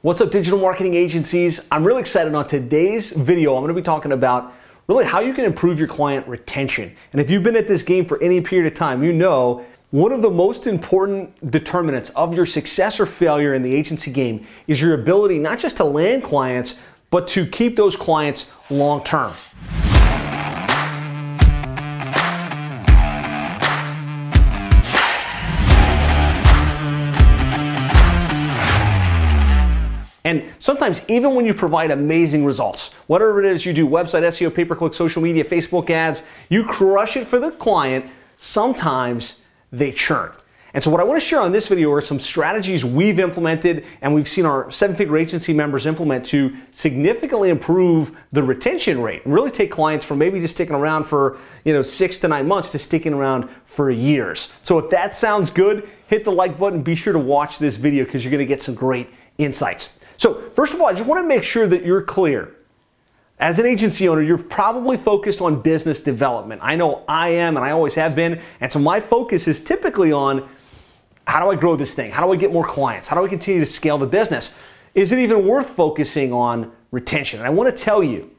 What's up, digital marketing agencies? I'm really excited on today's video. I'm going to be talking about really how you can improve your client retention. And if you've been at this game for any period of time, you know one of the most important determinants of your success or failure in the agency game is your ability not just to land clients, but to keep those clients long term. And sometimes, even when you provide amazing results, whatever it is you do website SEO, pay per click, social media, Facebook ads you crush it for the client, sometimes they churn. And so, what I want to share on this video are some strategies we've implemented and we've seen our seven figure agency members implement to significantly improve the retention rate and really take clients from maybe just sticking around for you know six to nine months to sticking around for years. So, if that sounds good, hit the like button. Be sure to watch this video because you're going to get some great insights. So, first of all, I just want to make sure that you're clear. As an agency owner, you're probably focused on business development. I know I am, and I always have been. And so, my focus is typically on how do I grow this thing? How do I get more clients? How do I continue to scale the business? Is it even worth focusing on retention? And I want to tell you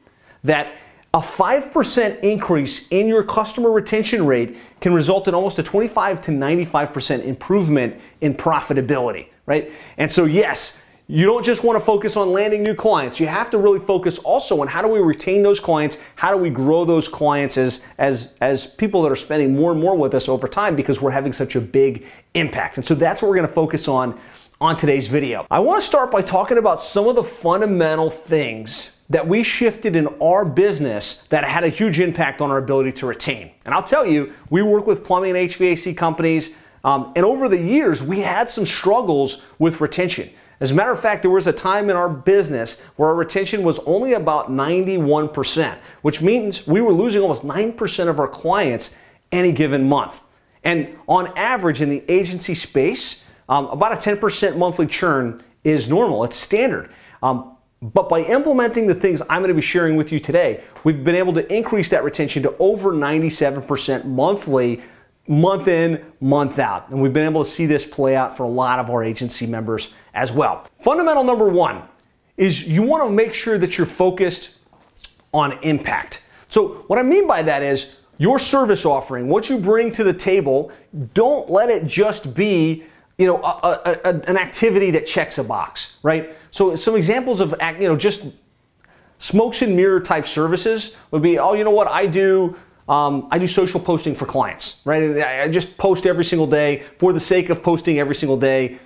that a 5% increase in your customer retention rate can result in almost a 25 to 95% improvement in profitability, right? And so, yes, you don't just want to focus on landing new clients. You have to really focus also on how do we retain those clients? How do we grow those clients as, as, as people that are spending more and more with us over time because we're having such a big impact. And so that's what we're going to focus on on today's video. I want to start by talking about some of the fundamental things that we shifted in our business that had a huge impact on our ability to retain. And I'll tell you, we work with plumbing and HVAC companies, um, and over the years, we had some struggles with retention. As a matter of fact, there was a time in our business where our retention was only about 91%, which means we were losing almost 9% of our clients any given month. And on average, in the agency space, um, about a 10% monthly churn is normal, it's standard. Um, but by implementing the things I'm going to be sharing with you today, we've been able to increase that retention to over 97% monthly month in, month out. And we've been able to see this play out for a lot of our agency members as well. Fundamental number one is you want to make sure that you're focused on impact. So, what I mean by that is your service offering, what you bring to the table, don't let it just be you know, a, a, a, an activity that checks a box, right? So some examples of, you know, just smokes and mirror type services would be, oh, you know what, I do um, I do social posting for clients, right? I just post every single day for the sake of posting every single day.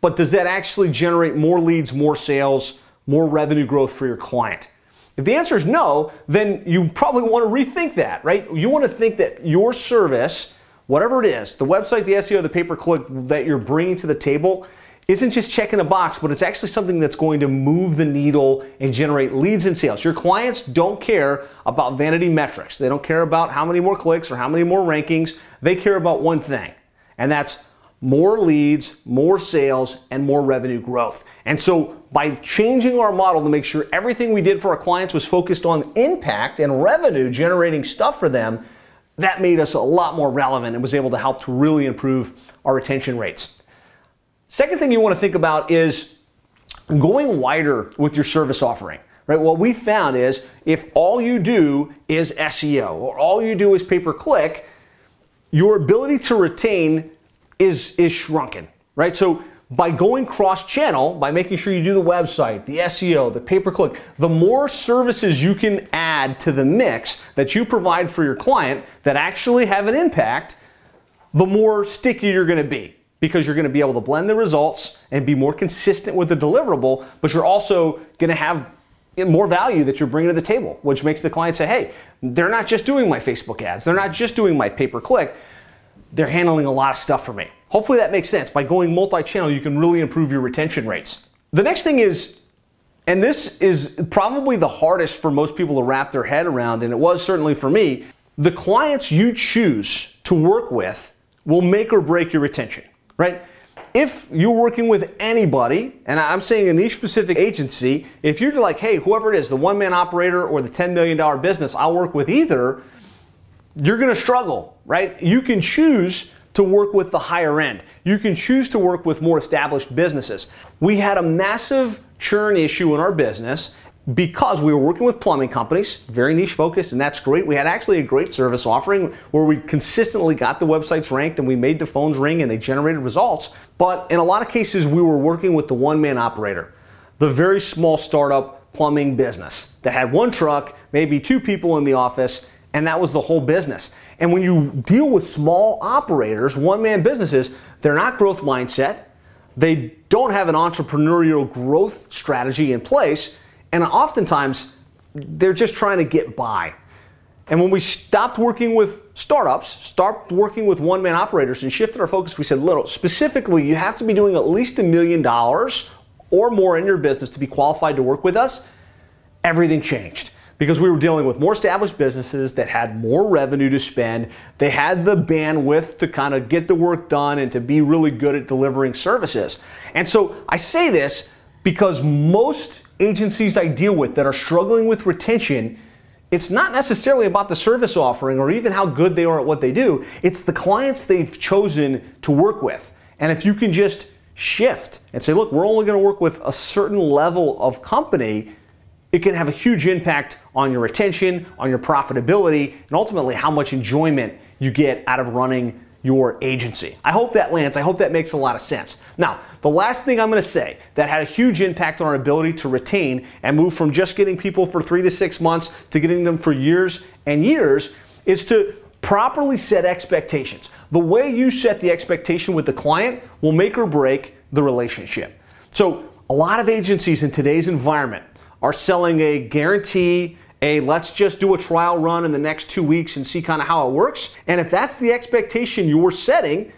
But does that actually generate more leads, more sales, more revenue growth for your client? If the answer is no, then you probably want to rethink that, right? You want to think that your service, whatever it is, the website, the SEO, the pay per click that you're bringing to the table, isn't just checking a box, but it's actually something that's going to move the needle and generate leads and sales. Your clients don't care about vanity metrics. They don't care about how many more clicks or how many more rankings. They care about one thing, and that's more leads, more sales, and more revenue growth. And so, by changing our model to make sure everything we did for our clients was focused on impact and revenue generating stuff for them, that made us a lot more relevant and was able to help to really improve our retention rates. Second thing you want to think about is going wider with your service offering. Right? What we found is if all you do is SEO or all you do is pay per click, your ability to retain is is shrunken. Right? So by going cross channel, by making sure you do the website, the SEO, the pay per click, the more services you can add to the mix that you provide for your client that actually have an impact, the more sticky you're going to be because you're going to be able to blend the results and be more consistent with the deliverable, but you're also going to have more value that you're bringing to the table, which makes the client say, hey, they're not just doing my Facebook ads, they're not just doing my pay per click, they're handling a lot of stuff for me. Hopefully that makes sense. By going multi channel, you can really improve your retention rates. The next thing is, and this is probably the hardest for most people to wrap their head around, and it was certainly for me, the clients you choose to work with will make or break your retention right? If you're working with anybody, and I'm saying a niche specific agency, if you're like, hey, whoever it is, the one man operator or the $10 million business, I'll work with either, you're gonna struggle, right? You can choose to work with the higher end. You can choose to work with more established businesses. We had a massive churn issue in our business because we were working with plumbing companies, very niche focused, and that's great. We had actually a great service offering where we consistently got the websites ranked and we made the phones ring and they generated results. But in a lot of cases, we were working with the one man operator, the very small startup plumbing business that had one truck, maybe two people in the office, and that was the whole business. And when you deal with small operators, one man businesses, they're not growth mindset. They don't have an entrepreneurial growth strategy in place and oftentimes, they're just trying to get by. And when we stopped working with startups, stopped working with one man operators, and shifted our focus, we said, little, specifically, you have to be doing at least a million dollars or more in your business to be qualified to work with us. Everything changed because we were dealing with more established businesses that had more revenue to spend. They had the bandwidth to kind of get the work done and to be really good at delivering services. And so I say this because most agencies I deal with that are struggling with retention, it's not necessarily about the service offering or even how good they are at what they do. It's the clients they've chosen to work with. And if you can just shift and say, look, we're only going to work with a certain level of company, it can have a huge impact on your retention, on your profitability, and ultimately how much enjoyment you get out of running your agency. I hope that lands. I hope that makes a lot of sense. Now, the last thing I'm going to say that had a huge impact on our ability to retain and move from just getting people for three to six months to getting them for years and years is to properly set expectations. The way you set the expectation with the client will make or break the relationship. So, a lot of agencies in today's environment are selling a guarantee hey, let's just do a trial run in the next two weeks and see kind of how it works. And if that's the expectation you're setting,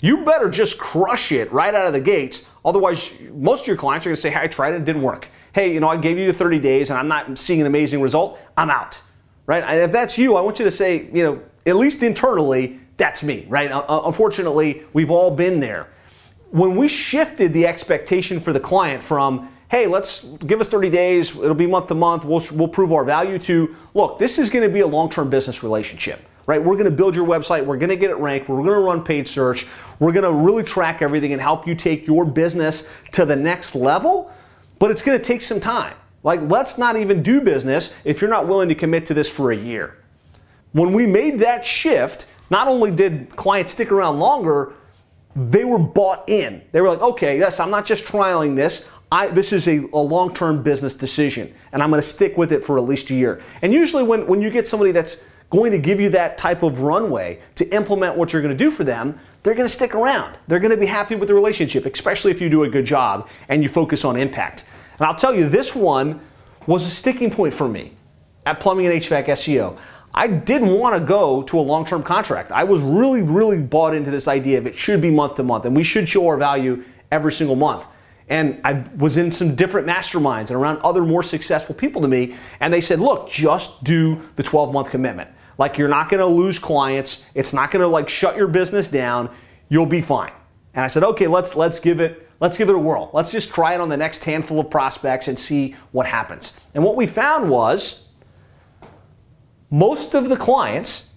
you better just crush it right out of the gates. Otherwise, most of your clients are going to say, hey, I tried it, it didn't work. Hey, you know, I gave you 30 days and I'm not seeing an amazing result. I'm out, right? And if that's you, I want you to say, you know, at least internally, that's me, right? Unfortunately, we've all been there. When we shifted the expectation for the client from, hey, let's give us 30 days, it'll be month to month, we'll, we'll prove our value to, look, this is going to be a long term business relationship, right? We're going to build your website, we're going to get it ranked, we're going to run paid search, we're going to really track everything and help you take your business to the next level, but it's going to take some time. Like, let's not even do business if you're not willing to commit to this for a year. When we made that shift, not only did clients stick around longer, they were bought in. They were like, okay, yes, I'm not just trialing this. I, this is a, a long term business decision, and I'm going to stick with it for at least a year. And usually, when, when you get somebody that's going to give you that type of runway to implement what you're going to do for them, they're going to stick around. They're going to be happy with the relationship, especially if you do a good job and you focus on impact. And I'll tell you, this one was a sticking point for me at Plumbing and HVAC SEO. I didn't want to go to a long term contract. I was really, really bought into this idea of it should be month to month and we should show our value every single month. And I was in some different masterminds and around other more successful people to me. And they said, look, just do the 12 month commitment. Like you're not going to lose clients. It's not going to like shut your business down. You'll be fine. And I said, okay, let's, let's give it, let's give it a whirl. Let's just try it on the next handful of prospects and see what happens. And what we found was most of the clients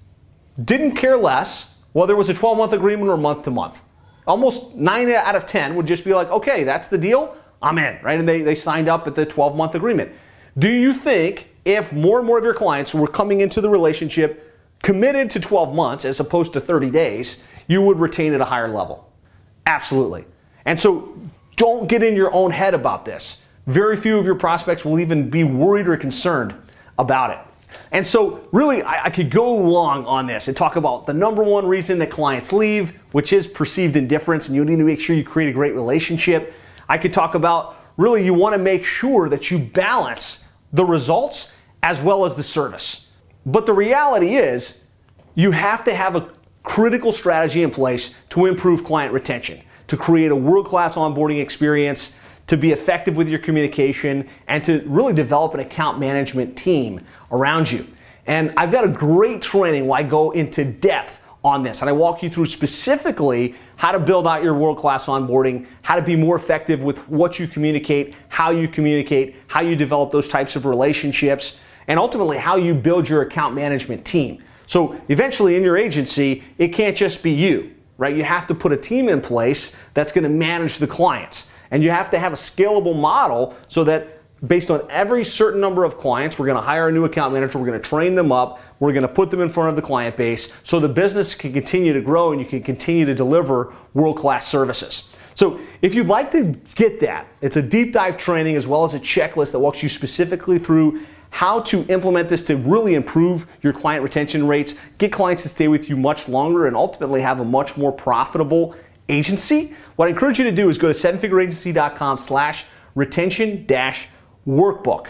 didn't care less whether it was a 12 month agreement or month to month almost nine out of 10 would just be like, okay, that's the deal, I'm in, right? And they, they signed up at the 12 month agreement. Do you think if more and more of your clients were coming into the relationship committed to 12 months as opposed to 30 days, you would retain at a higher level? Absolutely. And so don't get in your own head about this. Very few of your prospects will even be worried or concerned about it. And so, really, I, I, could go long on this and talk about the number one reason that clients leave, which is perceived indifference, and you need to make sure you create a great relationship. I could talk about really, you want to make sure that you balance the results as well as the service. But the reality is, you have to have a critical strategy in place to improve client retention, to create a world class onboarding experience to be effective with your communication and to really develop an account management team around you. And I've got a great training where I go into depth on this and I walk you through specifically how to build out your world class onboarding, how to be more effective with what you communicate, how you communicate, how you develop those types of relationships, and ultimately how you build your account management team. So eventually in your agency, it can't just be you, right? You have to put a team in place that's going to manage the clients. And you have to have a scalable model so that based on every certain number of clients, we're going to hire a new account manager, we're going to train them up, we're going to put them in front of the client base so the business can continue to grow and you can continue to deliver world class services. So, if you'd like to get that, it's a deep dive training as well as a checklist that walks you specifically through how to implement this to really improve your client retention rates, get clients to stay with you much longer, and ultimately have a much more profitable agency. What I encourage you to do is go to sevenfigureagency.com slash retention dash workbook.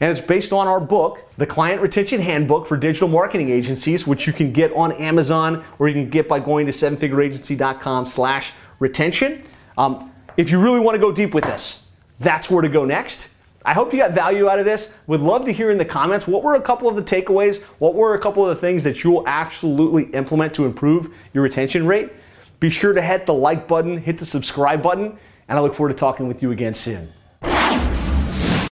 And it's based on our book, The Client Retention Handbook for Digital Marketing Agencies, which you can get on Amazon or you can get by going to sevenfigureagency.com slash retention. Um, if you really want to go deep with this, that's where to go next. I hope you got value out of this. Would love to hear in the comments what were a couple of the takeaways, what were a couple of the things that you will absolutely implement to improve your retention rate. Be sure to hit the like button, hit the subscribe button, and I look forward to talking with you again soon.